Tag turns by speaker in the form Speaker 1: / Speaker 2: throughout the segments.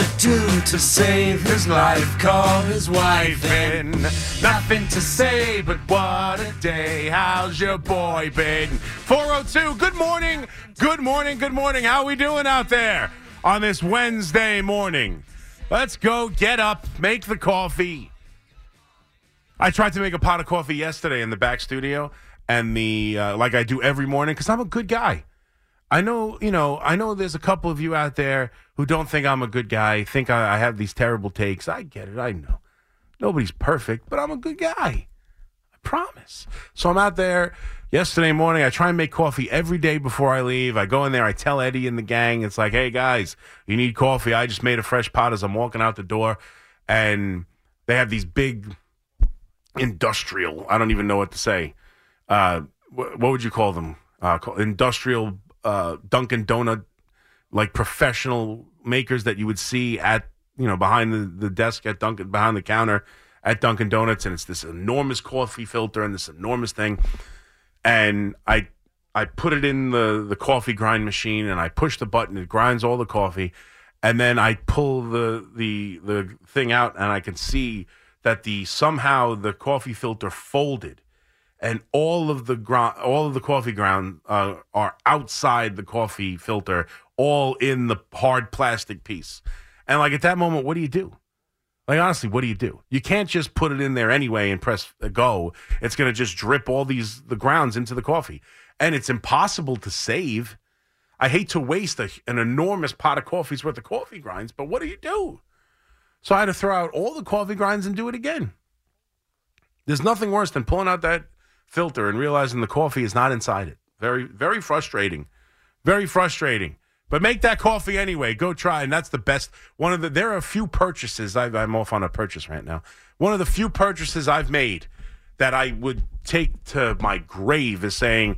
Speaker 1: to do to save his life. Call his wife in. Nothing to say, but what a day. How's your boy been? 402, good morning. Good morning, good morning. How we doing out there on this Wednesday morning? Let's go get up, make the coffee. I tried to make a pot of coffee yesterday in the back studio, and the uh, like I do every morning because I'm a good guy. I know, you know, I know there's a couple of you out there who don't think I'm a good guy, think I, I have these terrible takes. I get it. I know. Nobody's perfect, but I'm a good guy. I promise. So I'm out there yesterday morning. I try and make coffee every day before I leave. I go in there. I tell Eddie and the gang, it's like, hey, guys, you need coffee. I just made a fresh pot as I'm walking out the door. And they have these big industrial, I don't even know what to say. Uh, what, what would you call them? Uh, industrial uh, Dunkin' Donut, like professional makers that you would see at you know behind the, the desk at Dunkin' behind the counter at Dunkin' Donuts, and it's this enormous coffee filter and this enormous thing, and I I put it in the the coffee grind machine and I push the button, it grinds all the coffee, and then I pull the the the thing out and I can see that the somehow the coffee filter folded and all of the ground, all of the coffee ground uh, are outside the coffee filter, all in the hard plastic piece. And like at that moment, what do you do? Like honestly, what do you do? You can't just put it in there anyway and press go. It's going to just drip all these the grounds into the coffee, and it's impossible to save. I hate to waste a, an enormous pot of coffee's worth of coffee grinds, but what do you do? So I had to throw out all the coffee grinds and do it again. There's nothing worse than pulling out that filter and realizing the coffee is not inside it. Very, very frustrating. Very frustrating. But make that coffee anyway. Go try, and that's the best. One of the there are a few purchases. I, I'm off on a purchase right now. One of the few purchases I've made that I would take to my grave is saying,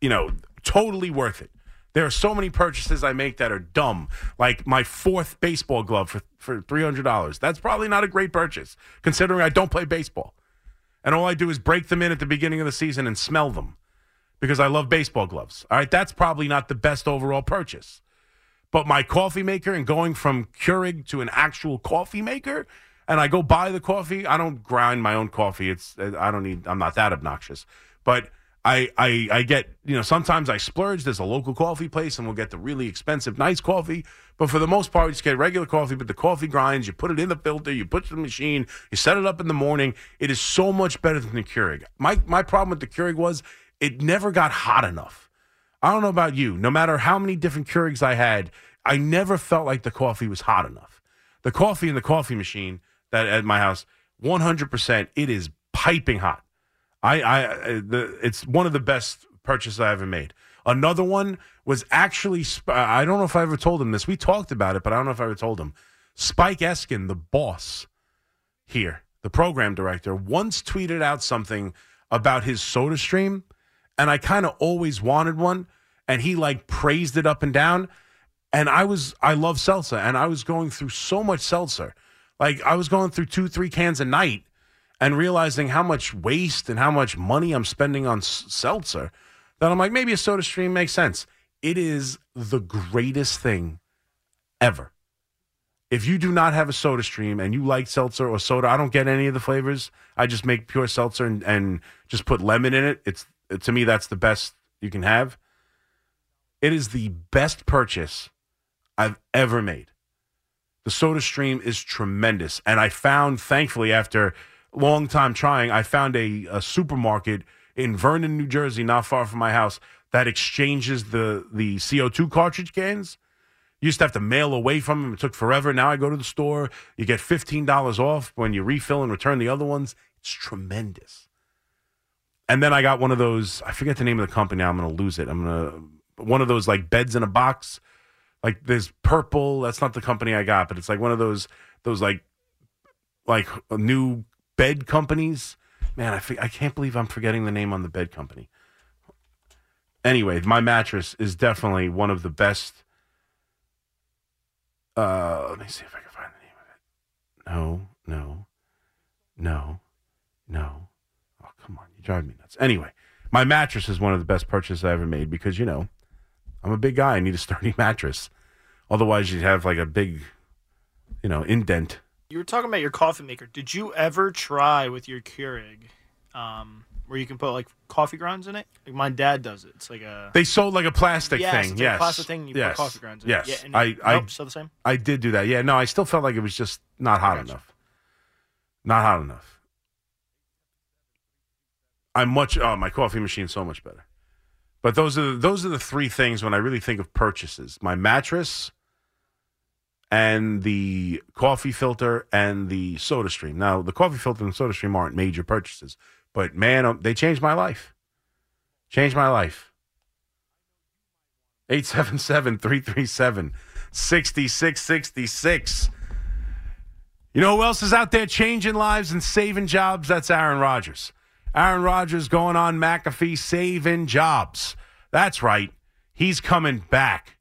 Speaker 1: you know, totally worth it. There are so many purchases I make that are dumb, like my fourth baseball glove for, for $300. That's probably not a great purchase, considering I don't play baseball. And all I do is break them in at the beginning of the season and smell them because I love baseball gloves. All right, that's probably not the best overall purchase. But my coffee maker and going from Keurig to an actual coffee maker, and I go buy the coffee. I don't grind my own coffee. It's I don't need. I'm not that obnoxious, but I I I get you know sometimes I splurge. There's a local coffee place, and we'll get the really expensive, nice coffee. But for the most part, we just get regular coffee. But the coffee grinds. You put it in the filter. You put it in the machine. You set it up in the morning. It is so much better than the Keurig. My my problem with the Keurig was it never got hot enough. I don't know about you. No matter how many different Keurigs I had, I never felt like the coffee was hot enough. The coffee in the coffee machine that at my house, 100%, it is piping hot. I, I, uh, the, it's one of the best purchases I ever made. Another one was actually, I don't know if I ever told him this. We talked about it, but I don't know if I ever told him. Spike Eskin, the boss here, the program director, once tweeted out something about his soda stream, and I kind of always wanted one, and he like praised it up and down. And I was, I love seltzer, and I was going through so much seltzer. Like I was going through two, three cans a night and realizing how much waste and how much money I'm spending on s- seltzer that I'm like, maybe a soda stream makes sense. It is the greatest thing ever. If you do not have a soda stream and you like seltzer or soda, I don't get any of the flavors. I just make pure seltzer and, and just put lemon in it. It's to me that's the best you can have. It is the best purchase I've ever made. The soda stream is tremendous. And I found, thankfully, after long time trying, I found a, a supermarket in Vernon, New Jersey, not far from my house, that exchanges the, the CO2 cartridge cans. You used to have to mail away from them. It took forever. Now I go to the store. You get $15 off when you refill and return the other ones. It's tremendous. And then I got one of those, I forget the name of the company. I'm going to lose it. I'm going to, one of those like beds in a box like there's purple that's not the company i got but it's like one of those those like like new bed companies man i, I can't believe i'm forgetting the name on the bed company anyway my mattress is definitely one of the best uh let me see if i can find the name of it no no no no oh come on you drive me nuts anyway my mattress is one of the best purchases i ever made because you know I'm a big guy. I need a sturdy mattress. Otherwise, you'd have like a big you know, indent.
Speaker 2: You were talking about your coffee maker. Did you ever try with your Keurig, um, where you can put like coffee grounds in it? Like my dad does it. It's like a
Speaker 1: They sold like a plastic
Speaker 2: yes,
Speaker 1: thing.
Speaker 2: it's
Speaker 1: yes,
Speaker 2: a plastic thing. You
Speaker 1: yes.
Speaker 2: put coffee grounds in.
Speaker 1: Yes,
Speaker 2: it. Yeah, and
Speaker 1: I,
Speaker 2: you-
Speaker 1: I,
Speaker 2: nope, still the same.
Speaker 1: I did do that. Yeah, no, I still felt like it was just not hot
Speaker 2: Gotcha.
Speaker 1: enough. Not hot enough. I'm much. Oh, my coffee machine's so much better. But those are those are the three things when I really think of purchases: my mattress, and the coffee filter, and the Soda Stream. Now, the coffee filter and Soda Stream aren't major purchases, but man, um, they changed my life. Changed my life. 877 337 6666. You know who else is out there changing lives and saving jobs? That's Aaron Rodgers. Aaron Rodgers going on McAfee saving jobs. That's right. He's coming back.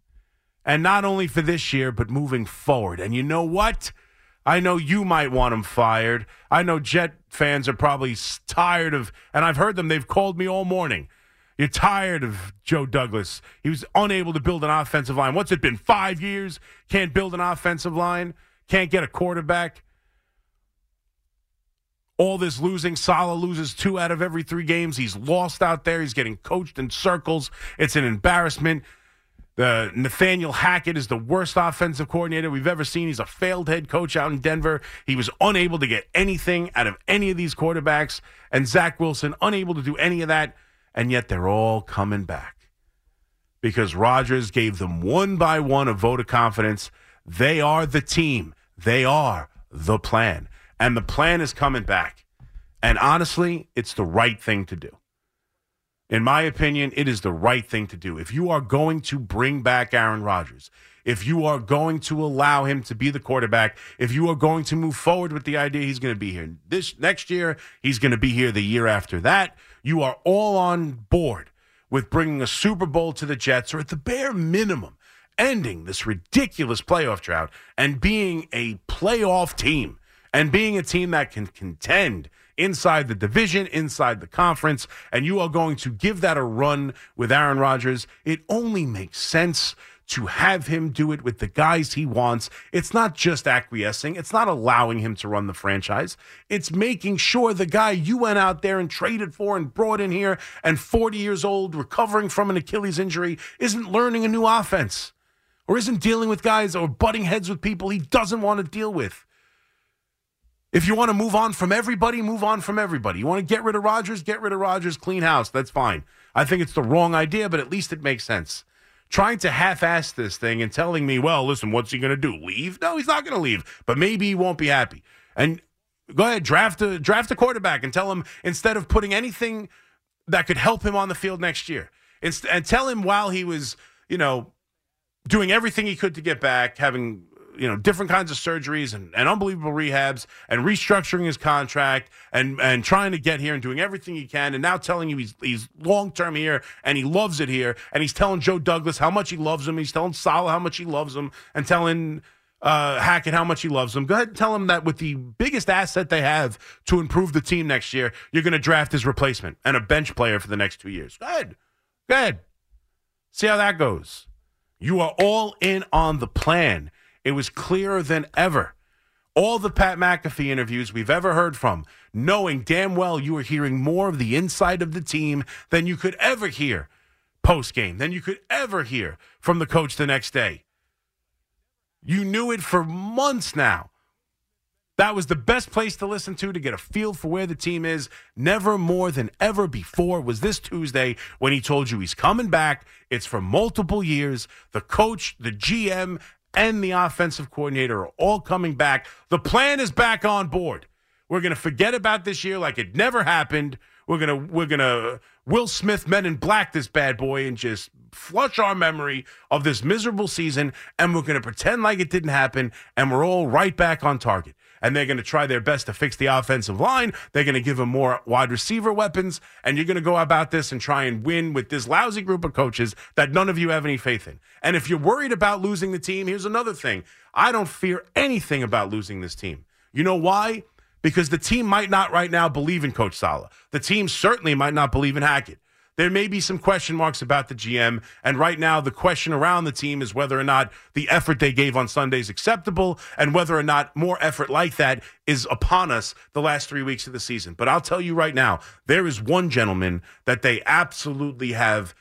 Speaker 1: And not only for this year, but moving forward. And you know what? I know you might want him fired. I know Jet fans are probably tired of, and I've heard them, they've called me all morning. You're tired of Joe Douglas. He was unable to build an offensive line. What's it been? Five years? Can't build an offensive line? Can't get a quarterback? All this losing. Saleh loses two out of every three games. He's lost out there. He's getting coached in circles. It's an embarrassment. The Nathaniel Hackett is the worst offensive coordinator we've ever seen. He's a failed head coach out in Denver. He was unable to get anything out of any of these quarterbacks, and Zach Wilson unable to do any of that. And yet they're all coming back because Rodgers gave them one by one a vote of confidence. They are the team. They are the plan, and the plan is coming back. And honestly, it's the right thing to do. In my opinion, it is the right thing to do. If you are going to bring back Aaron Rodgers, if you are going to allow him to be the quarterback, if you are going to move forward with the idea he's going to be here this next year, he's going to be here the year after that, you are all on board with bringing a Super Bowl to the Jets, or at the bare minimum, ending this ridiculous playoff drought and being a playoff team and being a team that can contend inside the division, inside the conference, and you are going to give that a run with Aaron Rodgers, it only makes sense to have him do it with the guys he wants. It's not just acquiescing, it's not allowing him to run the franchise. It's making sure the guy you went out there and traded for and brought in here and 40 years old, recovering from an Achilles injury, isn't learning a new offense or isn't dealing with guys or butting heads with people he doesn't want to deal with. If you want to move on from everybody, move on from everybody. You want to get rid of Rodgers, get rid of Rodgers, clean house. That's fine. I think it's the wrong idea, but at least it makes sense. Trying to half ass this thing and telling me, well, listen, what's he going to do? Leave? No, he's not going to leave, but maybe he won't be happy. And go ahead, draft a, draft a quarterback and tell him instead of putting anything that could help him on the field next year, and tell him while he was, you know, doing everything he could to get back, having you know different kinds of surgeries and, and unbelievable rehabs and restructuring his contract and and trying to get here and doing everything he can and now telling you he's he's long term here and he loves it here and he's telling Joe Douglas how much he loves him he's telling Saleh how much he loves him and telling uh, Hackett how much he loves him. Go ahead and tell him that with the biggest asset they have to improve the team next year, you're going to draft his replacement and a bench player for the next two years. Go ahead. Go ahead. See how that goes. You are all in on the plan. It was clearer than ever. All the Pat McAfee interviews we've ever heard from, knowing damn well you were hearing more of the inside of the team than you could ever hear post game, than you could ever hear from the coach the next day. You knew it for months now. That was the best place to listen to to get a feel for where the team is. Never more than ever before was this Tuesday when he told you he's coming back. It's for multiple years. The coach, the GM, and the offensive coordinator are all coming back. The plan is back on board. We're going to forget about this year like it never happened. We're to we're to Will Smith Men in Black this bad boy and just flush our memory of this miserable season and we're to pretend like it didn't happen and we're all right back on target and they're going to try their best to fix the offensive line. They're going to give them more wide receiver weapons, and you're going to go about this and try and win with this lousy group of coaches that none of you have any faith in. And if you're worried about losing the team, here's another thing I don't fear anything about losing this team. You know why? Because the team might not right now believe in Coach Saleh. The team certainly might not believe in Hackett. There may be some question marks about the GM, and right now the question around the team is whether or not the effort they gave on Sunday is acceptable and whether or not more effort like that is upon us the last three weeks of the season. But I'll tell you right now, there is one gentleman that they absolutely have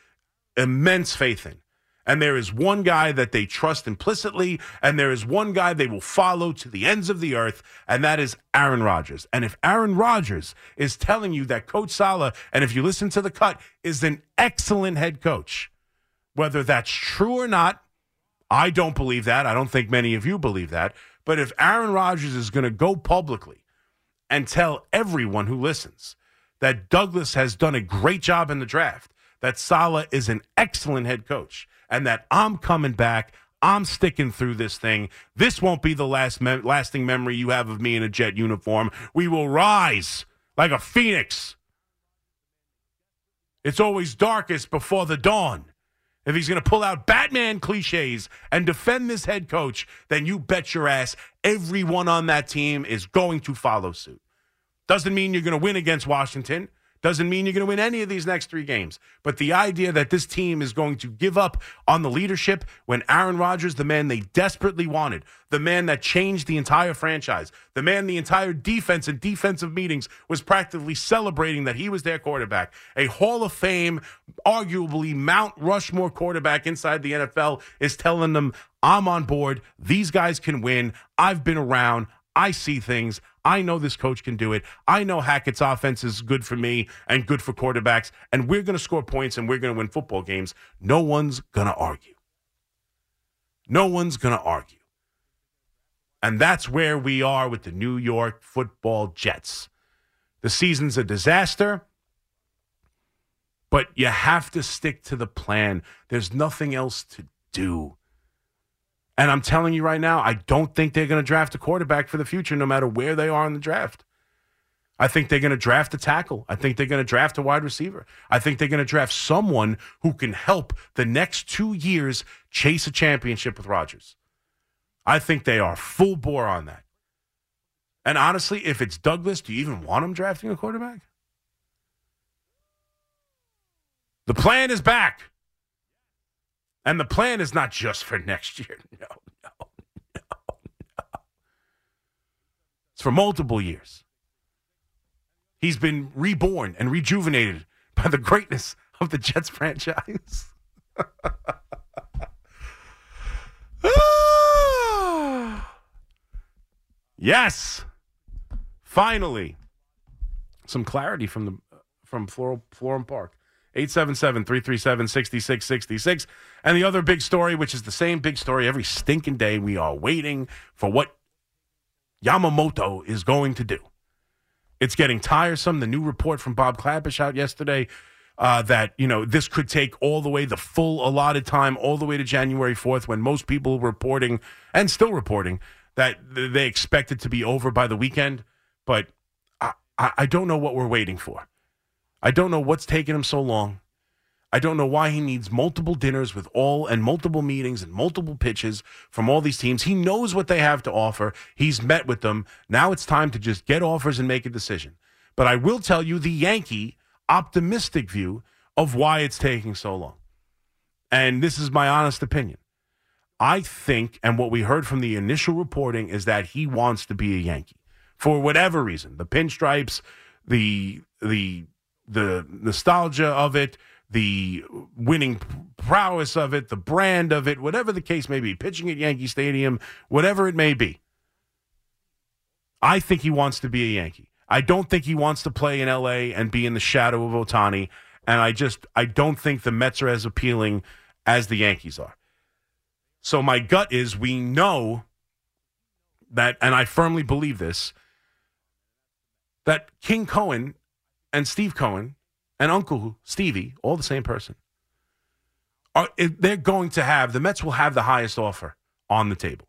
Speaker 1: immense faith in. And there is one guy that they trust implicitly, and there is one guy they will follow to the ends of the earth, and that is Aaron Rodgers. And if Aaron Rodgers is telling you that Coach Saleh, and if you listen to the cut, is an excellent head coach, whether that's true or not, I don't believe that. I don't think many of you believe that. But if Aaron Rodgers is going to go publicly and tell everyone who listens that Douglas has done a great job in the draft, that Saleh is an excellent head coach, and that I'm coming back. I'm sticking through this thing. This won't be the last me- lasting memory you have of me in a jet uniform. We will rise like a phoenix. It's always darkest before the dawn. If he's going to pull out Batman cliches and defend this head coach, then you bet your ass everyone on that team is going to follow suit. Doesn't mean you're going to win against Washington. Doesn't mean you're going to win any of these next three games. But the idea that this team is going to give up on the leadership when Aaron Rodgers, the man they desperately wanted, the man that changed the entire franchise, the man the entire defense and defensive meetings was practically celebrating that he was their quarterback, a Hall of Fame, arguably Mount Rushmore quarterback inside the NFL is telling them, I'm on board. These guys can win. I've been around. I see things. I know this coach can do it. I know Hackett's offense is good for me and good for quarterbacks, and we're going to score points and we're going to win football games. No one's going to argue. No one's going to argue. And that's where we are with the New York football Jets. The season's a disaster, but you have to stick to the plan. There's nothing else to do. And I'm telling you right now, I don't think they're going to draft a quarterback for the future, no matter where they are in the draft. I think they're going to draft a tackle. I think they're going to draft a wide receiver. I think they're going to draft someone who can help the next two years chase a championship with Rodgers. I think they are full bore on that. And honestly, if it's Douglas, do you even want him drafting a quarterback? The plan is back. And the plan is not just for next year. No, no, no, no. It's for multiple years. He's been reborn and rejuvenated by the greatness of the Jets franchise. yes. Finally, some clarity from the from Floral Florham Park. 877 337 6666. And the other big story, which is the same big story every stinking day, we are waiting for what Yamamoto is going to do. It's getting tiresome. The new report from Bob Klapisch out yesterday uh, that, you know, this could take all the way, the full allotted time, all the way to January 4th, when most people were reporting and still reporting that they expect it to be over by the weekend. But I, I don't know what we're waiting for. I don't know what's taking him so long. I don't know why he needs multiple dinners with all and multiple meetings and multiple pitches from all these teams. He knows what they have to offer. He's met with them. Now it's time to just get offers and make a decision. But I will tell you the Yankee optimistic view of why it's taking so long. And this is my honest opinion. I think, and what we heard from the initial reporting is that he wants to be a Yankee for whatever reason. The pinstripes, the the the nostalgia of it, the winning prowess of it, the brand of it, whatever the case may be, pitching at Yankee Stadium, whatever it may be. I think he wants to be a Yankee. I don't think he wants to play in LA and be in the shadow of Ohtani. And I just I don't think the Mets are as appealing as the Yankees are. So my gut is we know that, and I firmly believe this, that King Cohen and Steve Cohen and Uncle Stevie, all the same person, are they're going to have the Mets will have the highest offer on the table.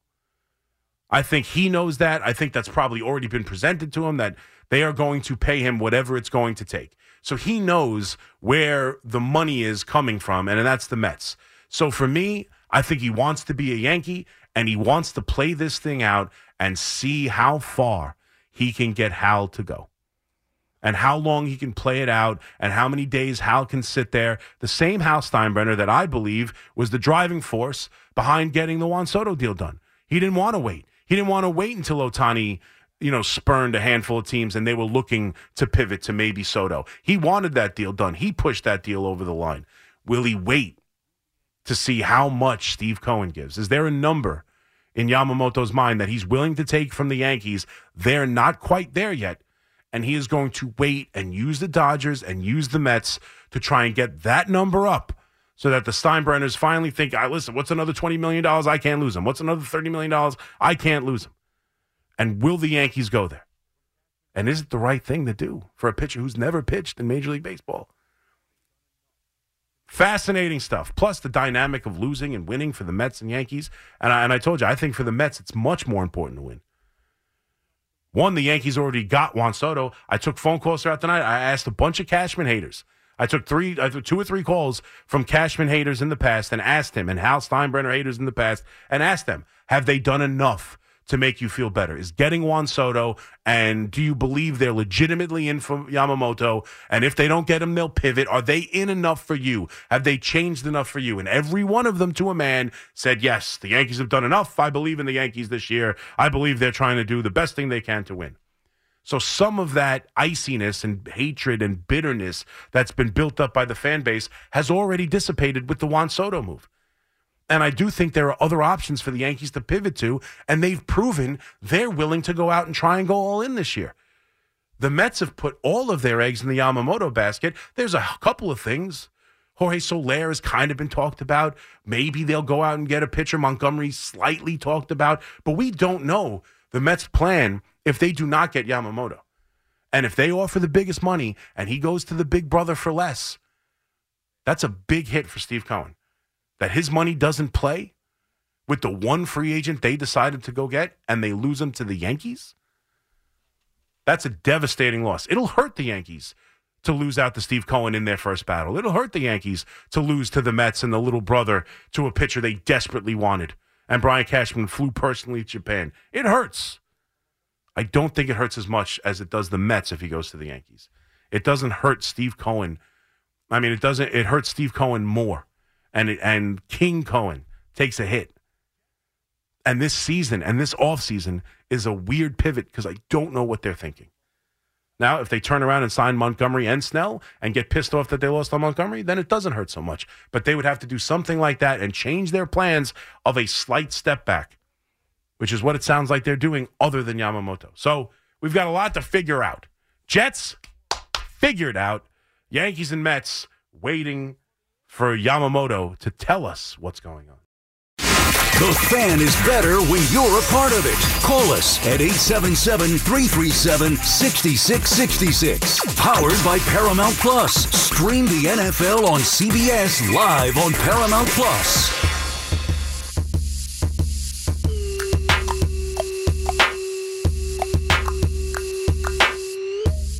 Speaker 1: I think he knows that. I think that's probably already been presented to him that they are going to pay him whatever it's going to take. So he knows where the money is coming from, and that's the Mets. So for me, I think he wants to be a Yankee and he wants to play this thing out and see how far he can get Hal to go. And how long he can play it out and how many days Hal can sit there. The same Hal Steinbrenner that I believe was the driving force behind getting the Juan Soto deal done. He didn't want to wait. He didn't want to wait until Ohtani you know, spurned a handful of teams and they were looking to pivot to maybe Soto. He wanted that deal done. He pushed that deal over the line. Will he wait to see how much Steve Cohen gives? Is there a number in Yamamoto's mind that he's willing to take from the Yankees? They're not quite there yet and he is going to wait and use the Dodgers and use the Mets to try and get that number up so that the Steinbrenners finally think, I listen, what's another $20 million? I can't lose him. What's another $30 million? I can't lose him. And will the Yankees go there? And is it the right thing to do for a pitcher who's never pitched in Major League Baseball? Fascinating stuff. Plus the dynamic of losing and winning for the Mets and Yankees. And I, and I told you, I think for the Mets, it's much more important to win. One, the Yankees already got Juan Soto. I took phone calls throughout the night. I asked a bunch of Cashman haters. I took three, I took two or three calls from Cashman haters in the past and asked him, and Hal Steinbrenner haters in the past, and asked them, have they done enough to make you feel better? Is getting Juan Soto, and do you believe they're legitimately in for Yamamoto? And if they don't get him, they'll pivot. Are they in enough for you? Have they changed enough for you? And every one of them to a man said, yes, the Yankees have done enough. I believe in the Yankees this year. I believe they're trying to do the best thing they can to win. So some of that iciness and hatred and bitterness that's been built up by the fan base has already dissipated with the Juan Soto move. And I do think there are other options for the Yankees to pivot to, and they've proven they're willing to go out and try and go all in this year. The Mets have put all of their eggs in the Yamamoto basket. There's a couple of things. Jorge Soler has kind of been talked about. Maybe they'll go out and get a pitcher. Montgomery slightly talked about, but we don't know the Mets' plan if they do not get Yamamoto. And if they offer the biggest money and he goes to the big brother for less, that's a big hit for Steve Cohen that his money doesn't play with the one free agent they decided to go get and they lose him to the Yankees? That's a devastating loss. It'll hurt the Yankees to lose out to Steve Cohen in their first battle. It'll hurt the Yankees to lose to the Mets and the little brother to a pitcher they desperately wanted. And Brian Cashman flew personally to Japan. It hurts. I don't think it hurts as much as it does the Mets if he goes to the Yankees. It doesn't hurt Steve Cohen. I mean, it doesn't. It hurts Steve Cohen more and and King Cohen takes a hit. And this season and this off season is a weird pivot because I don't know what they're thinking. Now, if they turn around and sign Montgomery and Snell and get pissed off that they lost on Montgomery, then it doesn't hurt so much. But they would have to do something like that and change their plans of a slight step back, which is what it sounds like they're doing other than Yamamoto. So we've got a lot to figure out. Jets figured out. Yankees and Mets waiting for Yamamoto to tell us what's going on.
Speaker 3: The fan is better when you're a part of it. Call us at 877 337 6666. Powered by Paramount Plus. Stream the NFL on CBS live on Paramount Plus.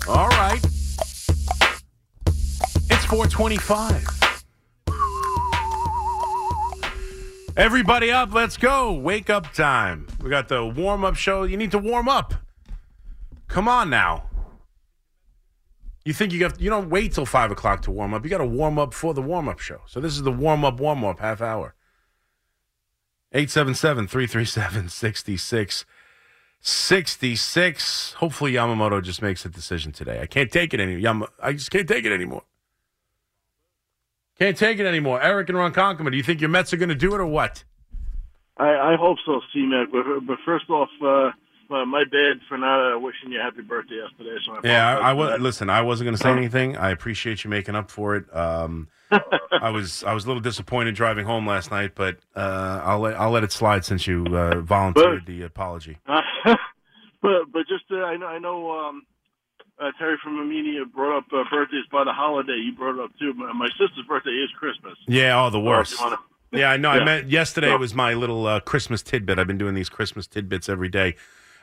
Speaker 1: All right. It's 425. Everybody up, let's go. Wake up time. We got the warm up show. You need to warm up. Come on now. You think you got you don't wait till five o'clock to warm up. You got to warm up for the warm up show. So this is the warm up, warm up half hour. 877 337 6666. Hopefully Yamamoto just makes a decision today. I can't take it anymore. I just can't take it anymore. Can't take it anymore. Eric and Ron Ronkonkoma, do you think your Mets are going to do it or what?
Speaker 4: I, I hope so, C-Mac. But, but first off, uh, my bad for not uh, wishing you a happy birthday yesterday. So I
Speaker 1: yeah, I, I was. Listen, I wasn't going to say anything. I appreciate you making up for it. Um, I was I was a little disappointed driving home last night, but uh, I'll let I'll let it slide since you uh, volunteered but, the apology.
Speaker 4: but but just uh, I know I know um, uh, Terry from Armenia brought up uh, birthdays by the holiday. You brought it up too. My, my sister's birthday is Christmas.
Speaker 1: Yeah, oh, the worst. Yeah, I know. Yeah. I meant yesterday so. was my little uh, Christmas tidbit. I've been doing these Christmas tidbits every day,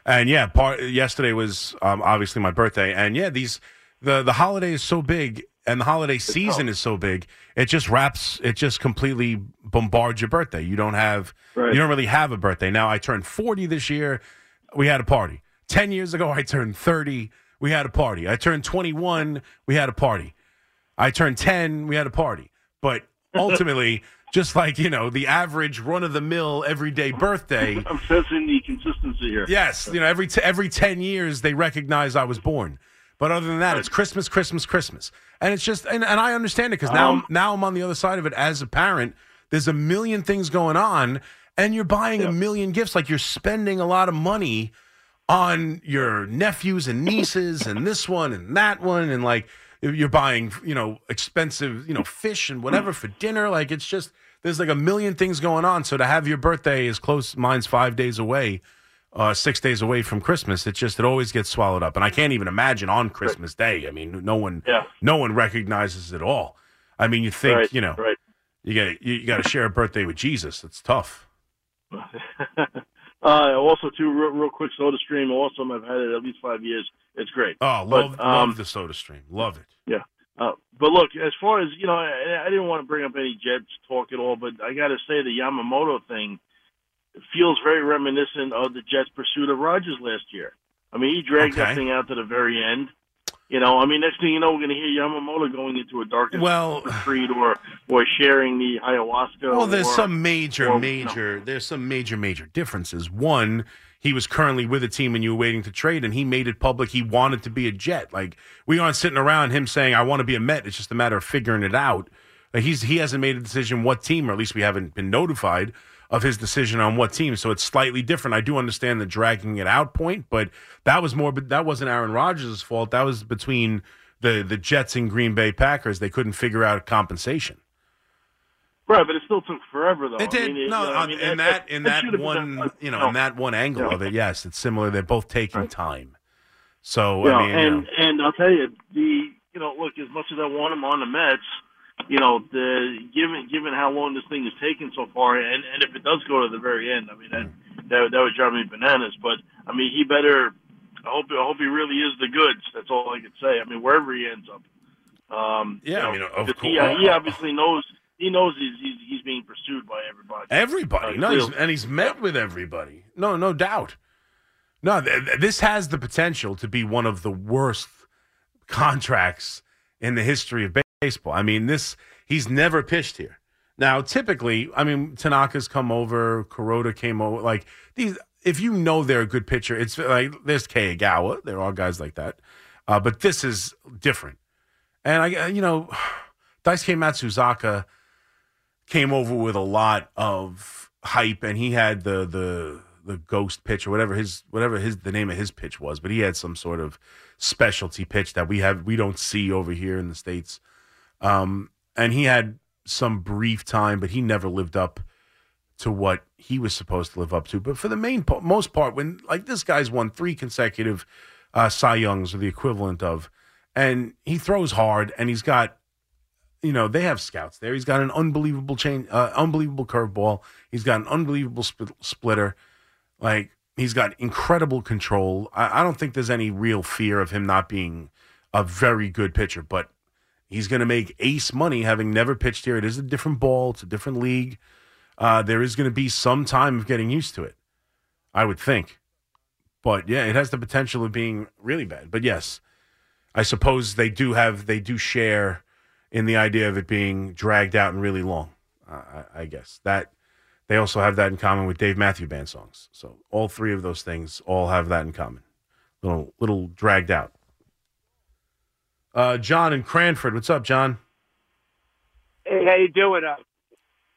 Speaker 1: and yeah, part yesterday was um, obviously my birthday, and yeah, these the the holiday is so big, and the holiday season is so big. It just wraps. It just completely bombards your birthday. You don't have. Right. You don't really have a birthday now. I turned forty this year. We had a party. Ten years ago, I turned thirty we had a party. I turned 21, we had a party. I turned 10, we had a party. But ultimately, just like, you know, the average run of the mill everyday birthday,
Speaker 4: I'm sensing the consistency here.
Speaker 1: yes, you know, every t- every 10 years they recognize I was born. But other than that, it's Christmas, Christmas, Christmas. And it's just and, and I understand it cuz now
Speaker 4: Um,
Speaker 1: now I'm on the other side of it as a parent. There's a million things going on and you're buying a million gifts like you're spending a lot of money on your nephews and nieces and this one and that one and like you're buying you know expensive you know fish and whatever for dinner like it's just there's like a million things going on. So to have your birthday as close mine's five days away uh six days away from christmas it just it always gets swallowed up. And i can't even imagine on christmas day. I mean no one
Speaker 4: Yeah.
Speaker 1: no one recognizes it all. I mean you think
Speaker 4: right,
Speaker 1: you know
Speaker 4: Right.
Speaker 1: you got you, you got to share a birthday with jesus. It's tough
Speaker 4: uh, also, too, real, real quick, Soda Stream. Awesome. I've had it at least five years. It's great.
Speaker 1: oh
Speaker 4: But,
Speaker 1: love
Speaker 4: um,
Speaker 1: love the soda stream love it
Speaker 4: Yeah. Uh, but look, as far as you know, I, I didn't want to bring up any Jets talk at all, but I got to say the Yamamoto thing feels very reminiscent of the Jets' pursuit of Rodgers last year. I mean, he dragged
Speaker 1: Okay.
Speaker 4: that thing out to the very end. You know, I mean, next thing you know, we're going to hear Yamamoto going into a dark
Speaker 1: well
Speaker 4: retreat or or sharing the ayahuasca.
Speaker 1: Well, there's
Speaker 4: or,
Speaker 1: some major,
Speaker 4: or-
Speaker 1: major. There's some major, major differences. One, he was currently with a team and you were waiting to trade, and he made it public he wanted to be a Jet. Like we aren't sitting around him saying I want to be a Met. It's just a matter of figuring it out. Like, he's he hasn't made a decision what team, or at least we haven't been notified of his decision on what team. So it's slightly different. I do understand the dragging it out point, but that was more. But that wasn't Aaron Rodgers' fault. That was between the the Jets and Green Bay Packers. They couldn't figure out compensation.
Speaker 4: Right, but it still took forever, though.
Speaker 1: It
Speaker 4: I
Speaker 1: did
Speaker 4: mean,
Speaker 1: no
Speaker 4: you know, I mean,
Speaker 1: in that in that
Speaker 4: should have been
Speaker 1: one you know
Speaker 4: no.
Speaker 1: in that one angle
Speaker 4: Yeah.
Speaker 1: of it. Yes, it's similar. They're both taking time. So
Speaker 4: Yeah,
Speaker 1: I mean, you
Speaker 4: and
Speaker 1: know,
Speaker 4: and I'll tell you, the you know, look, as much as I want him on the Mets, you know, the given given how long this thing has taken so far, and and if it does go to the very end, I mean, that that, that would drive me bananas. But I mean, he better. I hope I hope he really is the goods. That's all I can say. I mean, wherever he ends up. Um,
Speaker 1: Yeah,
Speaker 4: you know,
Speaker 1: I mean, of
Speaker 4: because he,
Speaker 1: course.
Speaker 4: he obviously knows. He knows he's, he's he's being pursued by everybody.
Speaker 1: everybody.
Speaker 4: Uh,
Speaker 1: No, he's, and he's met with everybody. No, no doubt. No, th- th- this has the potential to be one of the worst contracts in the history of ba- baseball. I mean, this he's never pitched here. Now, typically, I mean, Tanaka's come over, Kuroda came over. Like these, if you know they're a good pitcher, it's like there's Kei Igawa. There are guys like that, uh, but this is different. And I, you know, Daisuke Matsuzaka came over with a lot of hype, and he had the the the ghost pitch or whatever his whatever his the name of his pitch was, but he had some sort of specialty pitch that we have we don't see over here in the states. Um, and he had some brief time, but he never lived up to what he was supposed to live up to. But for the main po- most part, when like this guy's won three consecutive uh, Cy Youngs or the equivalent of, and he throws hard, and he's got you know they have scouts there. He's got an unbelievable chain, uh, unbelievable curveball. He's got an unbelievable sp- splitter. Like he's got incredible control. I, I don't think there's any real fear of him not being a very good pitcher, but he's going to make ace money having never pitched here. It is a different ball. It's a different league. Uh, there is going to be some time of getting used to it. I would think, but yeah, it has the potential of being really bad. But yes, I suppose they do have they do share in the idea of it being dragged out and really long. Uh, I, I guess that they also have that in common with Dave Matthew Band songs. So all three of those things all have that in common. Little little dragged out. Uh, John in Cranford, what's up, John?
Speaker 5: Hey, how you doing, uh,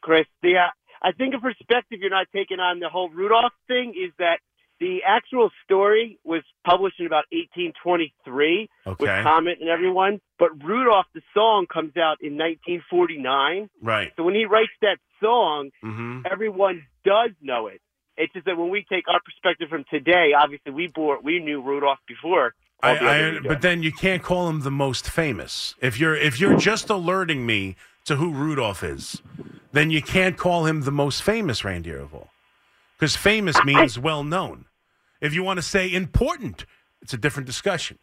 Speaker 5: Chris? The uh, I think a perspective you're not taking on the whole Rudolph thing is that the actual story was published in about 1823 with
Speaker 1: Okay,
Speaker 5: Comet and everyone, but Rudolph the song comes out in 1949.
Speaker 1: right.
Speaker 5: So when he writes that song,
Speaker 1: Mm-hmm.
Speaker 5: everyone does know it. It's just that when we take our perspective from today, obviously we bore we knew Rudolph before.
Speaker 1: I, I, but then you can't call him the most famous. If you're if you're just alerting me to who Rudolph is, then you can't call him the most famous reindeer of all. Because famous means well known. If you want to say important, it's a different discussion.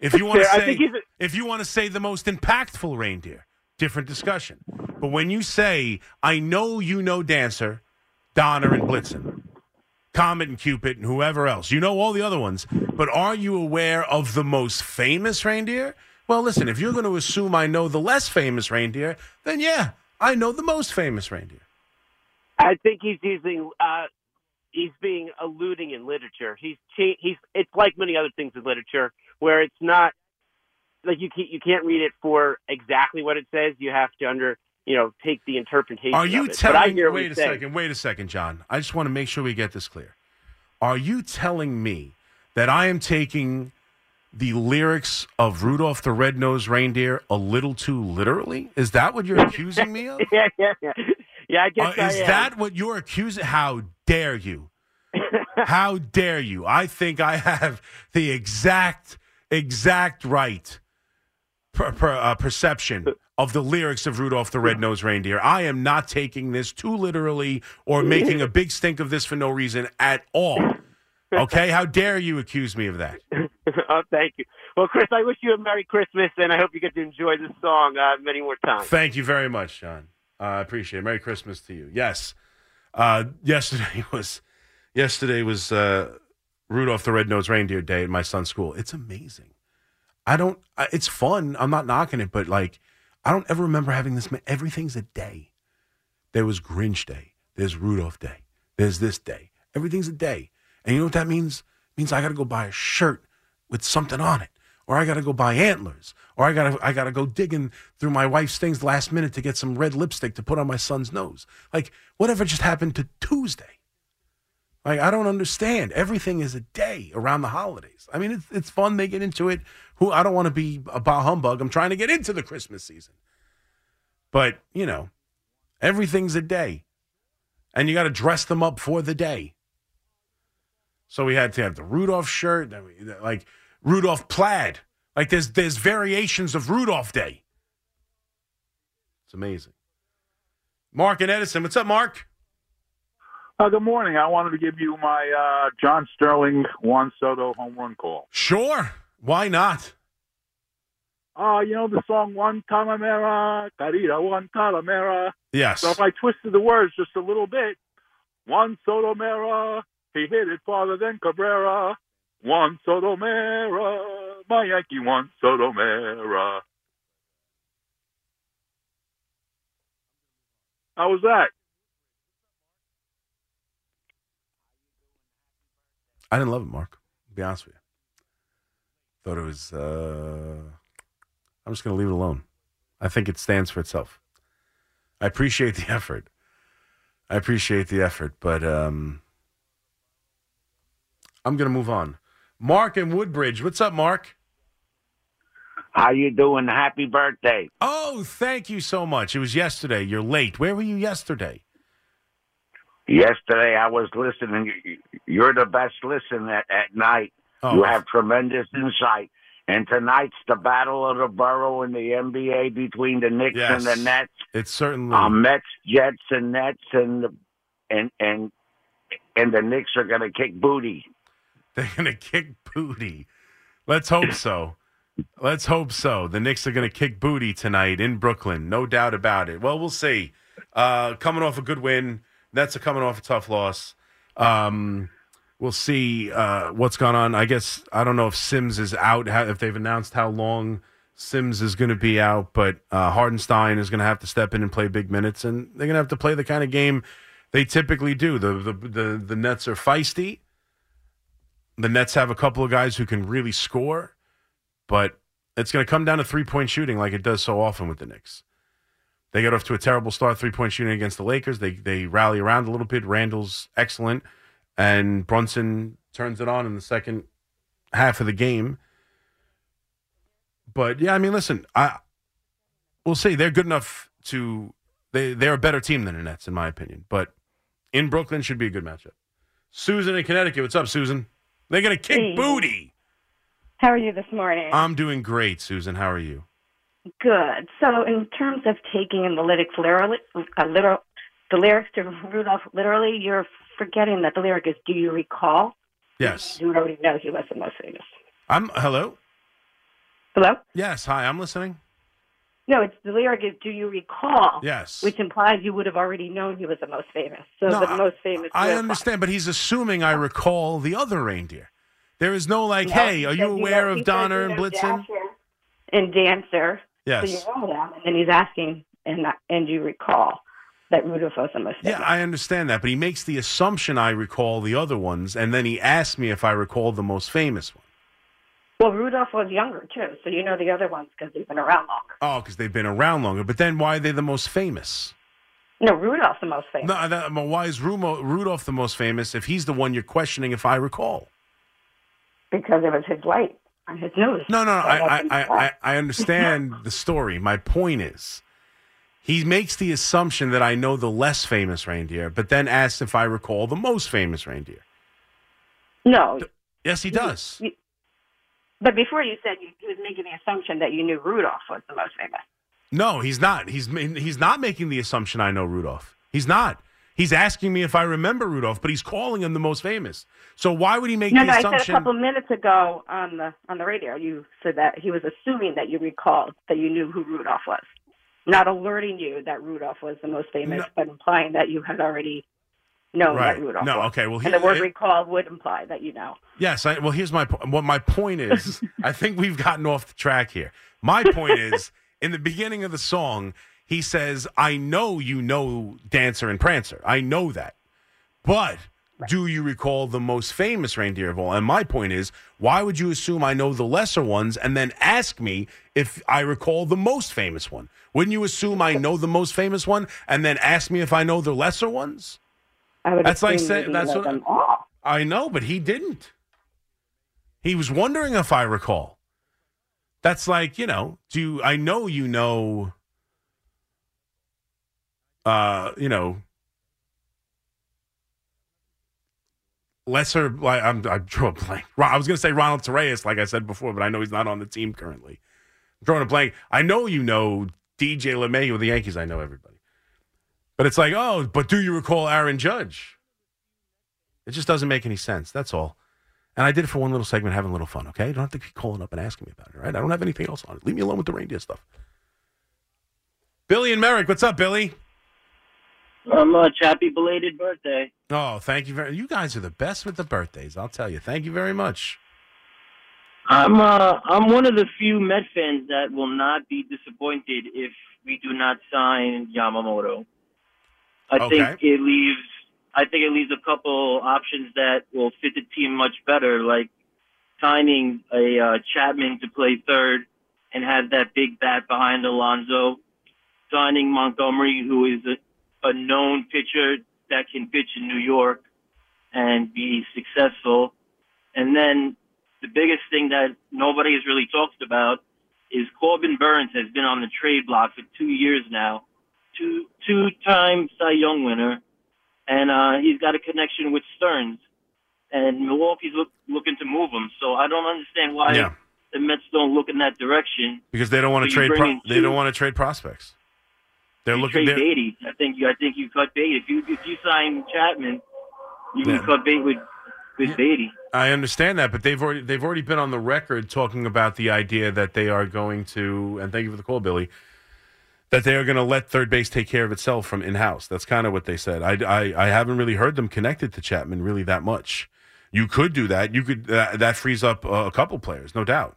Speaker 1: If you want to say
Speaker 5: a-
Speaker 1: if you want to say the most impactful reindeer, different discussion. But when you say I know you know dancer, Donner and Blitzen, Comet and Cupid and whoever else. You know all the other ones, but are you aware of the most famous reindeer? Well, listen, if you're going to assume I know the less famous reindeer, then yeah, I know the most famous reindeer.
Speaker 5: I think he's using. Uh, he's being alluding in literature. He's he's. It's like many other things in literature where it's not like you can't you can't read it for exactly what it says. You have to under you know take the interpretation.
Speaker 1: Are you
Speaker 5: of it. But I
Speaker 1: telling?
Speaker 5: hear
Speaker 1: Wait a
Speaker 5: saying.
Speaker 1: second. Wait a second, John. I just want to make sure we get this clear. Are you telling me that I am taking the lyrics of Rudolph the Red-Nosed Reindeer a little too literally? Is that what you're accusing me of?
Speaker 5: yeah, yeah, yeah. Yeah, I guess
Speaker 1: Uh,
Speaker 5: I
Speaker 1: is
Speaker 5: am.
Speaker 1: that what you're accusing? How dare you? How dare you? I think I have the exact, exact right per, per, uh, perception of the lyrics of Rudolph the Red-Nosed Reindeer. I am not taking this too literally or making a big stink of this for no reason at all. Okay? How dare you accuse me of that?
Speaker 5: oh, thank you. Well, Chris, I wish you a Merry Christmas, and I hope you get to enjoy this song uh, many more times.
Speaker 1: Thank you very much, John. Uh, I appreciate it. Merry Christmas to you. Yes. Uh, yesterday was yesterday was uh, Rudolph the Red-Nosed Reindeer Day at my son's school. It's amazing. I don't. It's fun. I'm not knocking it, but like, I don't ever remember having this. Everything's a day. There was Grinch Day. There's Rudolph Day. There's this day. Everything's a day. And you know what that means? It means I got to go buy a shirt with something on it, or I got to go buy antlers, or I got to I got to go digging through my wife's things last minute to get some red lipstick to put on my son's nose. Like whatever just happened to Tuesday. Like I don't understand. Everything is a day around the holidays. I mean, it's it's fun. They get into it. Who I don't want to be a bah humbug. I'm trying to get into the Christmas season. But you know, everything's a day, and you got to dress them up for the day. So we had to have the Rudolph shirt, like Rudolph plaid. Like there's there's variations of Rudolph Day. It's amazing. Mark and Edison, what's up, Mark?
Speaker 6: Uh, good morning. I wanted to give you my uh, John Sterling Juan Soto home run call.
Speaker 1: Sure, why not?
Speaker 6: Uh, you know the song Guantanamera, Carita Guantanamera.
Speaker 1: Yes.
Speaker 6: So if I twisted the words just a little bit, Juan Soto Mera, he hit it farther than Cabrera. Juan Soto Mera, my Yankee Juan Soto Mera. How was that?
Speaker 1: I didn't love it, Mark. To be honest with you. Thought it was. Uh, I'm just going to leave it alone. I think it stands for itself. I appreciate the effort. I appreciate the effort, but um, I'm going to move on. Mark and Woodbridge, what's up, Mark?
Speaker 7: How you doing? Happy birthday.
Speaker 1: Oh, thank you so much. It was yesterday. You're late. Where were you yesterday?
Speaker 7: Yesterday I was listening. You're the best listen at, at night.
Speaker 1: Oh,
Speaker 7: You have tremendous insight. And tonight's the battle of the borough in the NBA between the Knicks
Speaker 1: Yes.
Speaker 7: and the Nets.
Speaker 1: it's certainly.
Speaker 7: Um, Mets, Jets, and Nets, and the, and and and the Knicks are going to kick booty.
Speaker 1: They're going to kick booty. Let's hope so. Let's hope so. The Knicks are going to kick booty tonight in Brooklyn. No doubt about it. Well, we'll see. Uh, coming off a good win. Nets are coming off a tough loss. Um, we'll see uh, what's going on. I guess I don't know if Sims is out, if they've announced how long Sims is going to be out, but uh, Hartenstein is going to have to step in and play big minutes, and they're going to have to play the kind of game they typically do. The, the, the, the Nets are feisty the Nets have a couple of guys who can really score, but it's going to come down to three point shooting like it does so often with the Knicks. They get off to a terrible start, three point shooting against the Lakers. They they rally around a little bit. Randle's excellent, and Brunson turns it on in the second half of the game. But yeah, I mean, listen, I we'll see. They're good enough to they they're a better team than the Nets in my opinion. But in Brooklyn should be a good matchup. Susan in Connecticut, what's up, Susan? They're gonna kick
Speaker 8: Hey.
Speaker 1: booty.
Speaker 8: How are you this morning?
Speaker 1: I'm doing great, Susan. How are you?
Speaker 8: Good. So, in terms of taking in the lyrics literally, uh, literal, the lyrics to Rudolph literally, you're forgetting that the lyric is "Do you recall?"
Speaker 1: Yes.
Speaker 8: You already know he was the most famous.
Speaker 1: I'm hello.
Speaker 8: Hello.
Speaker 1: Yes, hi. I'm listening.
Speaker 8: No, it's the lyric is "Do you recall?"
Speaker 1: Yes.
Speaker 8: which implies you would have already known he was the most famous. So
Speaker 1: No,
Speaker 8: the
Speaker 1: I-
Speaker 8: most famous.
Speaker 1: I understand, but he's assuming I recall the other reindeer. There is no like,
Speaker 8: No,
Speaker 1: hey,
Speaker 8: he
Speaker 1: are you
Speaker 8: know-
Speaker 1: aware of Donner and Blitzen?
Speaker 8: Dasher And Dancer.
Speaker 1: Yes.
Speaker 8: So you know them, and then he's asking, and and you recall that Rudolph was the most
Speaker 1: Yeah. I understand that, but he makes the assumption I recall the other ones, and then he asks me if I recall the most famous one.
Speaker 8: Well, Rudolph was younger too, so you know the other ones because they've been around longer.
Speaker 1: Oh, because they've been around longer. But then why are they the most famous?
Speaker 8: No, Rudolph's the most famous.
Speaker 1: No, that, but why is Rumo, Rudolph the most famous if he's the one you're questioning if I recall?
Speaker 8: because it was his light nose.
Speaker 1: No, no, no I, I, I, I. I understand the story. My point is, he makes the assumption that I know the less famous reindeer, but then asks if I recall the most famous reindeer.
Speaker 8: no,
Speaker 1: Yes, he does.
Speaker 8: you- but before you said you, he was making the assumption that you knew Rudolph was the most famous.
Speaker 1: No, he's not. He's he's not making the assumption I know Rudolph. He's not. He's asking me if I remember Rudolph, but he's calling him the most famous. So why would he make
Speaker 8: No,
Speaker 1: the
Speaker 8: no, I said a couple minutes ago on the on the radio. You said that he was assuming that you recalled that you knew who Rudolph was, not alerting you that Rudolph was the most famous,
Speaker 1: No.
Speaker 8: but implying that you had already known
Speaker 1: Right.
Speaker 8: that Rudolph.
Speaker 1: No,
Speaker 8: was.
Speaker 1: okay, well,
Speaker 8: and
Speaker 1: here-
Speaker 8: the word
Speaker 1: it-
Speaker 8: recall would imply that you know.
Speaker 1: Yes. I, well, here's my what my point is. I think we've gotten off the track here. My point is, in the beginning of the song, he says, "I know you know Dancer and Prancer. I know that, but." Do you recall the most famous reindeer of all? And my point is, why would you assume I know the lesser ones and then ask me if I recall the most famous one? Wouldn't you assume I know the most famous one and then ask me if I know the lesser ones?
Speaker 8: I would
Speaker 1: That's like saying- that's what-
Speaker 8: them all.
Speaker 1: I know, but he didn't. He was wondering if I recall. That's like, you know, do you, I know you know uh, you know, lesser like I'm I drew a blank. I was going to say Ronald Torreyes like I said before, but I know he's not on the team currently. I'm drawing a blank. I know you know DJ LeMahieu with the Yankees. I know everybody. But it's like, oh, but do you recall Aaron Judge? It just doesn't make any sense. That's all. And I did it for one little segment, having a little fun. Okay, don't have to keep calling up and asking me about it. Right? I don't have anything else on it. Leave me alone with the reindeer stuff. Billy and Merrick, what's up, Billy?
Speaker 9: Um, much happy belated birthday.
Speaker 1: Oh, thank you very. You guys are the best with the birthdays. I'll tell you. Thank you very much.
Speaker 9: I'm uh I'm one of the few Met fans that will not be disappointed if we do not sign Yamamoto. I
Speaker 1: Okay.
Speaker 9: think it leaves I think it leaves a couple options that will fit the team much better, like signing a uh, Chapman to play third and have that big bat behind Alonso, signing Montgomery, who is a, a known pitcher that can pitch in New York and be successful, and then the biggest thing that nobody has really talked about is Corbin Burnes has been on the trade block for two years now, two two time Cy Young winner, and uh, he's got a connection with Stearns, and Milwaukee's look, looking to move him. So I don't understand why
Speaker 1: Yeah.
Speaker 9: the Mets don't look in that direction.
Speaker 1: Because they don't want
Speaker 9: So
Speaker 1: to trade. Pro- they don't want to trade prospects. They're
Speaker 9: You
Speaker 1: looking.
Speaker 9: trade
Speaker 1: They're,
Speaker 9: Baty. I think you. I think you cut Baty. If you if you sign Chapman, you
Speaker 1: Yeah.
Speaker 9: can cut Baty with with Baty.
Speaker 1: I understand that, but they've already they've already been on the record talking about the idea that they are going to. And thank you for the call, Billy. That they are going to let third base take care of itself from in house. That's kind of what they said. I, I I haven't really heard them connected to Chapman really that much. You could do that. You could that, that frees up uh, a couple players, no doubt.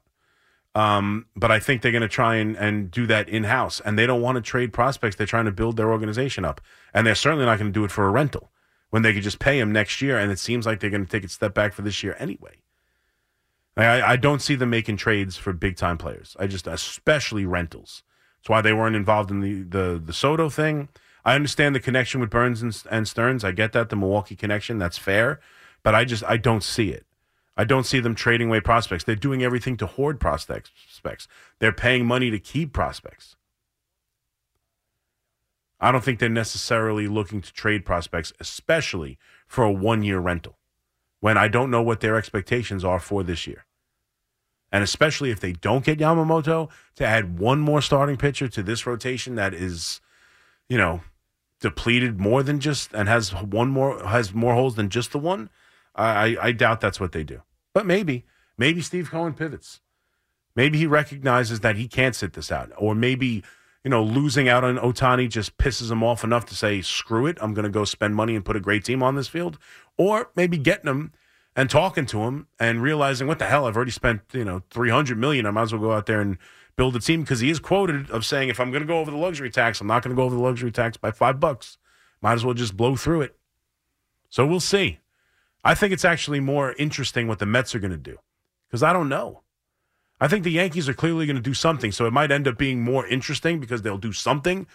Speaker 1: Um, but I think they're going to try and, and do that in house, and they don't want to trade prospects. They're trying to build their organization up, and they're certainly not going to do it for a rental when they could just pay him next year. And it seems like they're going to take a step back for this year anyway. I, I don't see them making trades for big time players. I just, especially rentals. That's why they weren't involved in the the the Soto thing. I understand the connection with Burnes and, and Stearns. I get that the Milwaukee connection. That's fair, but I just I don't see it. I don't see them trading away prospects. They're doing everything to hoard prospects. They're paying money to keep prospects. I don't think they're necessarily looking to trade prospects, especially for a one year rental, when I don't know what their expectations are for this year. And especially if they don't get Yamamoto to add one more starting pitcher to this rotation that is, you know, depleted more than just and has one more has more holes than just the one. I, I, doubt that's what they do. But maybe, maybe Steve Cohen pivots. Maybe he recognizes that he can't sit this out, or maybe you know, losing out on Ohtani just pisses him off enough to say, screw it, I'm going to go spend money and put a great team on this field. Or maybe getting him and talking to him and realizing, what the hell, I've already spent, you know, 300 million. I might as well go out there and build a team because he is quoted of saying, if I'm going to go over the luxury tax, I'm not going to go over the luxury tax by five bucks. Might as well just blow through it. So we'll see. I think it's actually more interesting what the Mets are going to do because I don't know. I think the Yankees are clearly going to do something, so it might end up being more interesting because they'll do something.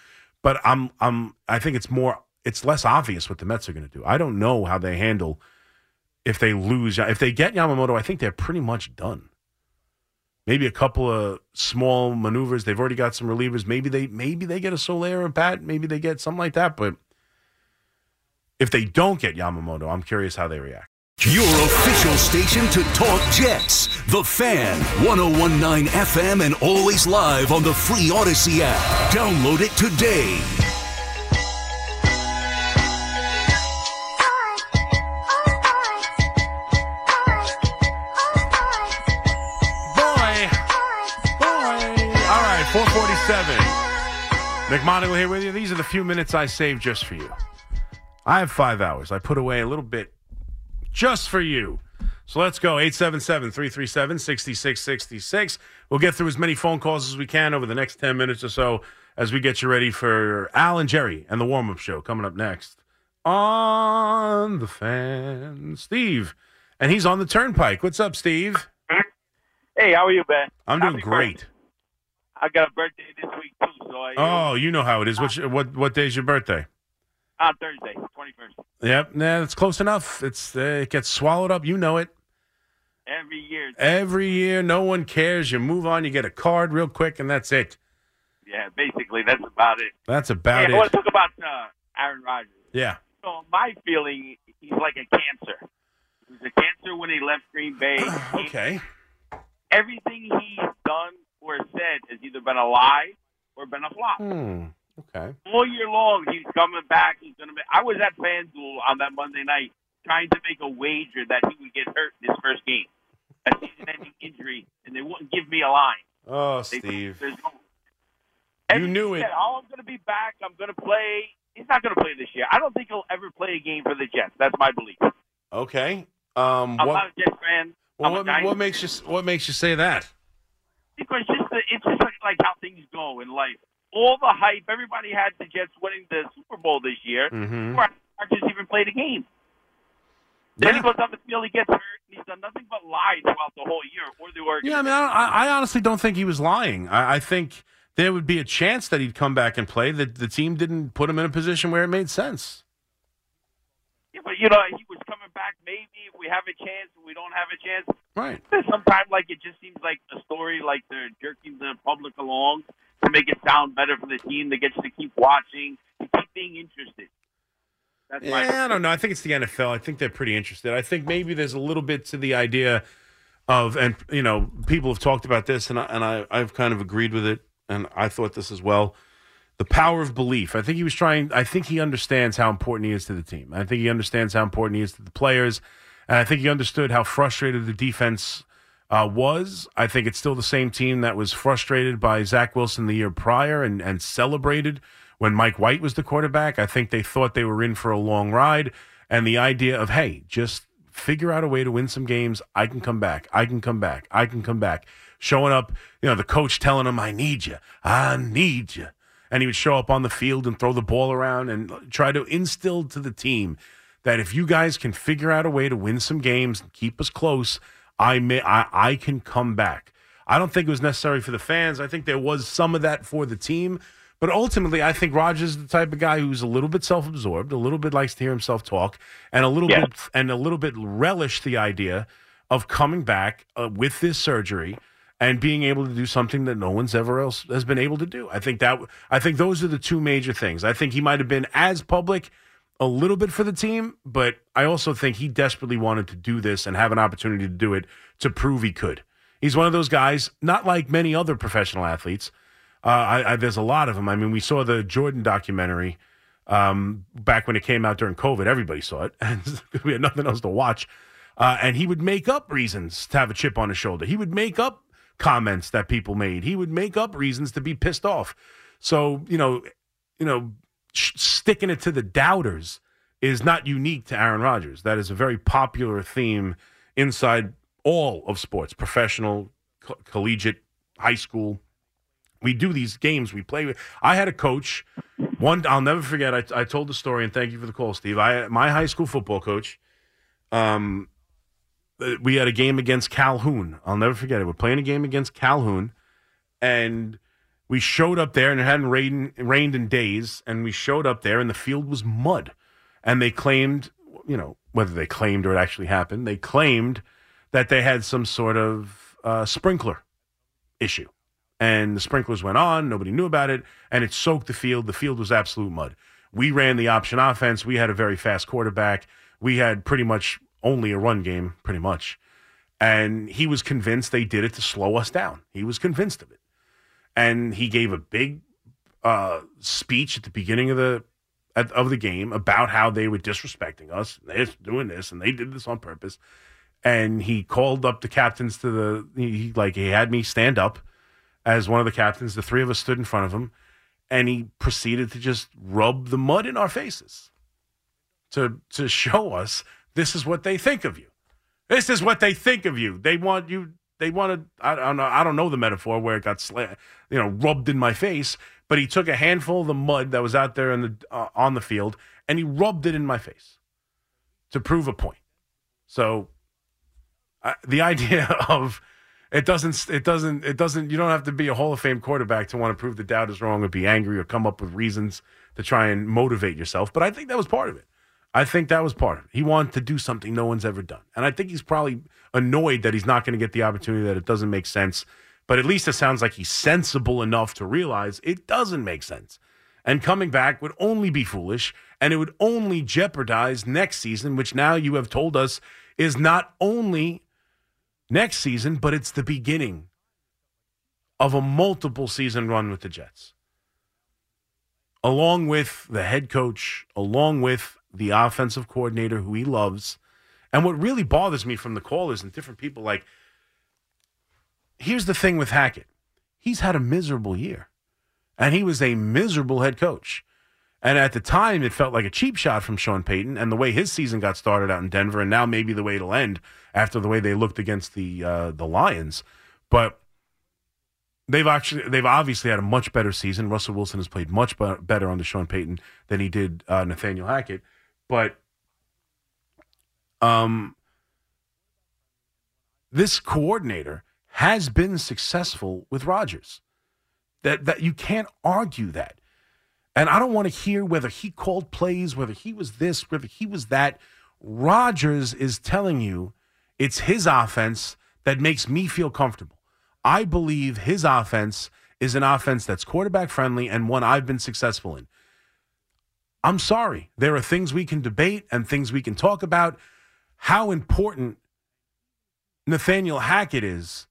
Speaker 1: But I'm, I'm, I think it's more, it's less obvious what the Mets are going to do. I don't know how they handle if they lose. If they get Yamamoto, I think they're pretty much done. Maybe a couple of small maneuvers. They've already got some relievers. Maybe they, maybe they get a Soler and Pat. Maybe they get something like that. But if they don't get Yamamoto, I'm curious how they react.
Speaker 3: Your official station to talk Jets. The Fan, 1019 FM, and always live on the free Audacy app. Download it today.
Speaker 1: Boy. Boy. All right, 447. McMonagle here with you. These are the few minutes I saved just for you. I have five hours. I put away a little bit just for you. So let's go. 877 337 6666. We'll get through as many phone calls as we can over the next 10 minutes or so as we get you ready for Al and Jerry and the warm up show coming up next on the fan. Steve. And he's on the turnpike. What's up, Steve?
Speaker 10: Hey, how are you, Ben?
Speaker 1: I'm doing
Speaker 10: Happy
Speaker 1: great.
Speaker 10: birthday. I got a birthday this week too, so I
Speaker 1: Oh, you know how it is. Which, what what day's your birthday?
Speaker 10: On Thursday, twenty first.
Speaker 1: Yep, nah, it's close enough. It's uh, it gets swallowed up. You know it.
Speaker 10: Every year,
Speaker 1: Every year, no one cares. You move on. You get a card real quick, and that's it.
Speaker 10: yeah, basically that's about it.
Speaker 1: That's about
Speaker 10: hey, I want to talk about uh, Aaron Rodgers.
Speaker 1: Yeah.
Speaker 10: So my feeling, he's like a cancer. He was a cancer when he left Green Bay.
Speaker 1: Okay.
Speaker 10: Everything he's done or said has either been a lie or been a flop.
Speaker 1: Hmm. Okay.
Speaker 10: all year long he's coming back. He's gonna. Make, I was at FanDuel on that Monday night trying to make a wager that he would get hurt in his first game, a season-ending injury, and they wouldn't give me a line.
Speaker 1: Oh,
Speaker 10: They-
Speaker 1: Steve.
Speaker 10: no-
Speaker 1: You knew it.
Speaker 10: Said, oh, I'm going to be back. I'm going to play. He's not going to play this year. I don't think he'll ever play a game for the Jets. That's my belief.
Speaker 1: Okay. Um.
Speaker 10: I'm
Speaker 1: What?
Speaker 10: not a Jets fan.
Speaker 1: Well, what, what makes you What makes you say that?
Speaker 10: because just the, it's just like, like how things go in life. All the hype, everybody had the Jets winning the Super Bowl this year.
Speaker 1: Mm-hmm.
Speaker 10: Before Rodgers even played a game. Then he goes on the field, he gets hurt, and he's done nothing but lie throughout the whole year. Or the organization.
Speaker 1: Yeah, I mean, I, I honestly don't think he was lying. I, I think there would be a chance that he'd come back and play. That the team didn't put him in a position where it made sense.
Speaker 10: Yeah, but you know, he was coming back. Maybe if we have a chance, we don't have a chance.
Speaker 1: Right.
Speaker 10: Sometimes, like it just seems like a story, like they're jerking the public along to make it sound better for the team. that gets to keep watching, to keep being interested. That's my
Speaker 1: Yeah, I don't know. I think it's the NFL. I think they're pretty interested. I think maybe there's a little bit to the idea of, and you know, people have talked about this, and I, and I I've kind of agreed with it, and I thought this as well. The power of belief. I think he was trying. I think he understands how important he is to the team. I think he understands how important he is to the players, and I think he understood how frustrated the defense uh, was. I think it's still the same team that was frustrated by Zach Wilson the year prior and, and celebrated when Mike White was the quarterback. I think they thought they were in for a long ride. And the idea of, hey, just figure out a way to win some games. I can come back. I can come back. I can come back. Showing up, you know, the coach telling him, I need you. I need you. And he would show up on the field and throw the ball around and try to instill to the team that if you guys can figure out a way to win some games and keep us close, I may I, I can come back. I don't think it was necessary for the fans. I think there was some of that for the team. But ultimately, I think Rodgers is the type of guy who's a little bit self-absorbed, a little bit likes to hear himself talk, and a little
Speaker 10: Yeah.
Speaker 1: bit and a little bit relish the idea of coming back uh, with this surgery and being able to do something that no one's ever else has been able to do. I think that I think those are the two major things. I think he might have been as public a little bit for the team, but I also think he desperately wanted to do this and have an opportunity to do it to prove he could. He's one of those guys, not like many other professional athletes. Uh, I, I, there's a lot of them. I mean, we saw the Jordan documentary um, back when it came out during COVID. Everybody saw it, and we had nothing else to watch. Uh, and he would make up reasons to have a chip on his shoulder. He would make up comments that people made. He would make up reasons to be pissed off. So you know, you know, sticking it to the doubters is not unique to Aaron Rodgers. That is a very popular theme inside all of sports, professional, co- collegiate, high school. We do these games. We play. I had a coach. One, I'll never forget. I, I told the story, and thank you for the call, Steve. I my high school football coach. Um, uh, we had a game against Calhoun. I'll never forget it. We're playing a game against Calhoun, and we showed up there, and it hadn't rained, rained in days, and we showed up there, and the field was mud, and they claimed, you know, whether they claimed or it actually happened, they claimed that they had some sort of uh, sprinkler issue, and the sprinklers went on, nobody knew about it, and it soaked the field. The field was absolute mud. We ran the option offense. We had a very fast quarterback. We had pretty much only a run game, pretty much. And he was convinced they did it to slow us down. He was convinced of it. And he gave a big uh, speech at the beginning of the at, of the game about how they were disrespecting us. They're doing this, and they did this on purpose. And he called up the captains to the he like he had me stand up as one of the captains. The three of us stood in front of him, and he proceeded to just rub the mud in our faces to to show us this is what they think of you. This is what they think of you. They want you. They wanted. I, don't know. I don't know the metaphor where it got sla- you know rubbed in my face. But he took a handful of the mud that was out there in the uh, on the field and he rubbed it in my face to prove a point. So the idea of it doesn't it doesn't it doesn't you don't have to be a Hall of Fame quarterback to want to prove the doubt is wrong or be angry or come up with reasons to try and motivate yourself. But I think that was part of it. I think that was part of it. He wanted to do something no one's ever done. And I think he's probably annoyed that he's not going to get the opportunity, that it doesn't make sense. But at least it sounds like he's sensible enough to realize it doesn't make sense. And coming back would only be foolish, and it would only jeopardize next season, which now you have told us is not only next season, but it's the beginning of a multiple season run with the Jets. Along with the head coach, along with the offensive coordinator who he loves. And what really bothers me from the callers and different people, like, here's the thing with Hackett he's had a miserable year, and he was a miserable head coach. And at the time, it felt like a cheap shot from Sean Payton, and the way his season got started out in Denver, and now maybe the way it'll end after the way they looked against the uh, the Lions. But they've actually they've obviously had a much better season. Russell Wilson has played much better under Sean Payton than he did uh, Nathaniel Hackett. But um, this coordinator has been successful with Rodgers. That that you can't argue that. And I don't want to hear whether he called plays, whether he was this, whether he was that. Rodgers is telling you it's his offense that makes me feel comfortable. I believe his offense is an offense that's quarterback friendly and one I've been successful in. I'm sorry. There are things we can debate and things we can talk about. How important Nathaniel Hackett is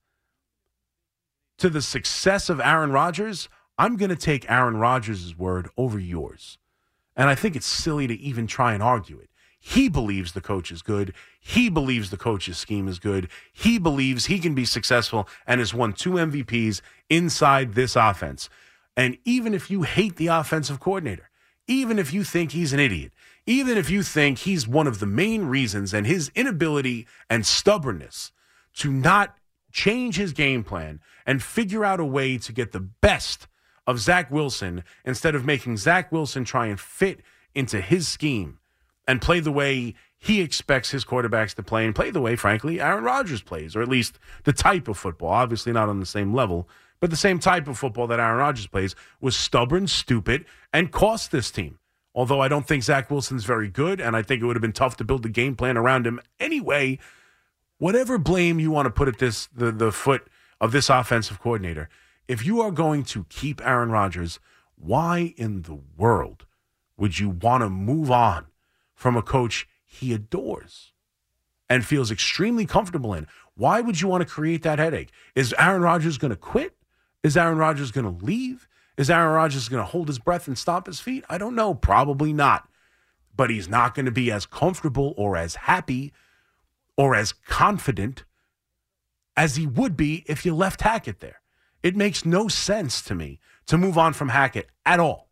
Speaker 1: to the success of Aaron Rodgers, I'm going to take Aaron Rodgers' word over yours. And I think it's silly to even try and argue it. He believes the coach is good. He believes the coach's scheme is good. He believes he can be successful and has won two MVPs inside this offense. And even if you hate the offensive coordinator, even if you think he's an idiot, even if you think he's one of the main reasons and his inability and stubbornness to not change his game plan and figure out a way to get the best of Zach Wilson instead of making Zach Wilson try and fit into his scheme and play the way he expects his quarterbacks to play and play the way, frankly, Aaron Rodgers plays, or at least the type of football. Obviously, not on the same level, but the same type of football that Aaron Rodgers plays was stubborn, stupid, and cost this team. Although I don't think Zach Wilson's very good, and I think it would have been tough to build the game plan around him anyway. Whatever blame you want to put at this the, the foot of this offensive coordinator, if you are going to keep Aaron Rodgers, why in the world would you want to move on from a coach he adores and feels extremely comfortable in? Why would you want to create that headache? Is Aaron Rodgers going to quit? Is Aaron Rodgers going to leave? Is Aaron Rodgers going to hold his breath and stomp his feet? I don't know. Probably not. But he's not going to be as comfortable or as happy or as confident as he would be if you left Hackett there. It makes no sense to me to move on from Hackett at all.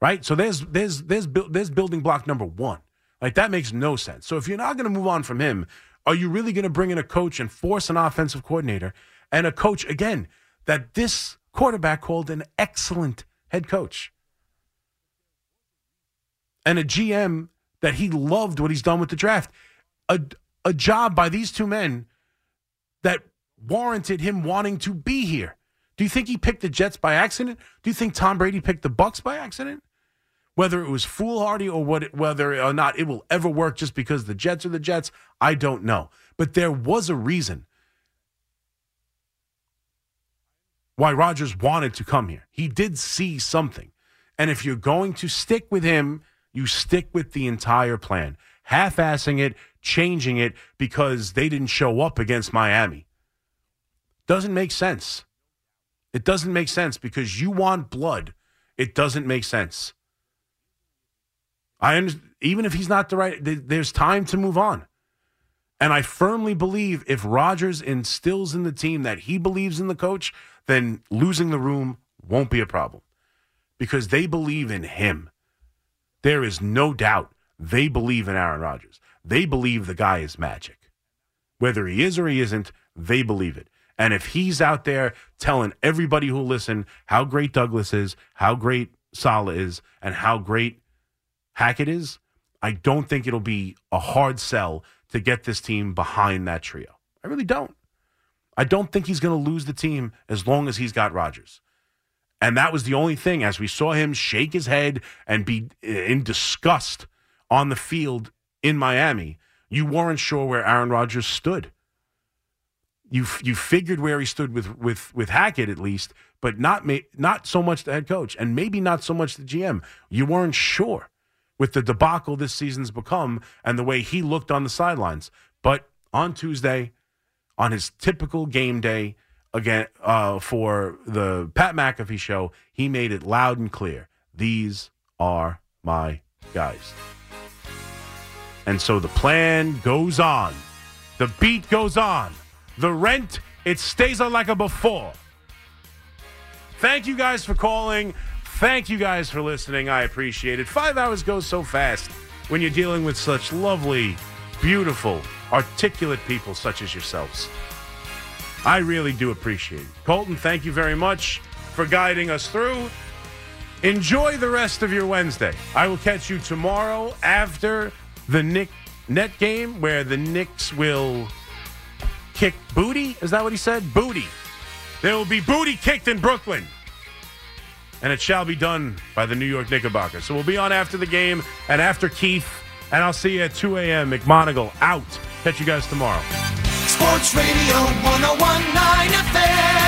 Speaker 1: Right? So there's there's there's there's building block number 1. Like that makes no sense. So if you're not going to move on from him, are you really going to bring in a coach and force an offensive coordinator and a coach again that this quarterback called an excellent head coach? And a GM that he loved what he's done with the draft. A a job by these two men that warranted him wanting to be here. Do you think he picked the Jets by accident? Do you think Tom Brady picked the Bucks by accident? Whether it was foolhardy or what, whether or not it will ever work just because the Jets are the Jets, I don't know. But there was a reason why Rodgers wanted to come here. He did see something. And if you're going to stick with him, you stick with the entire plan. Half assing it, changing it because they didn't show up against Miami. Doesn't make sense. It doesn't make sense because you want blood. It doesn't make sense. I even if he's not the right, there's time to move on. And I firmly believe if Rodgers instills in the team that he believes in the coach, then losing the room won't be a problem because they believe in him. There is no doubt they believe in Aaron Rodgers. They believe the guy is magic. Whether he is or he isn't, they believe it. And if he's out there telling everybody who listen how great Douglas is, how great Saleh is, and how great Hackett is, I don't think it'll be a hard sell to get this team behind that trio. I really don't. I don't think he's going to lose the team as long as he's got Rodgers. And that was the only thing as we saw him shake his head and be eh, in disgust on the field in Miami. You weren't sure where Aaron Rodgers stood. You you figured where he stood with with with Hackett at least, but not not so much the head coach and maybe not so much the GM. You weren't sure with the debacle this season's become and the way he looked on the sidelines. But on Tuesday, on his typical game day again uh, for the Pat McAfee show, he made it loud and clear. These are my guys. And so the plan goes on. The beat goes on. The rent, it stays on like a before. Thank you guys for calling. Thank you guys for listening. I appreciate it. Five hours goes so fast when you're dealing with such lovely, beautiful, articulate people such as yourselves. I really do appreciate it. Colton, thank you very much for guiding us through. Enjoy the rest of your Wednesday. I will catch you tomorrow after the Nick net game where the Knicks will kick booty. Is that what he said? Booty. There will be booty kicked in Brooklyn. And it shall be done by the New York Knickerbockers. So we'll be on after the game and after Keith. And I'll see you at 2 a.m. McMonigal out. Catch you guys tomorrow.
Speaker 11: Sports Radio 1019 FM.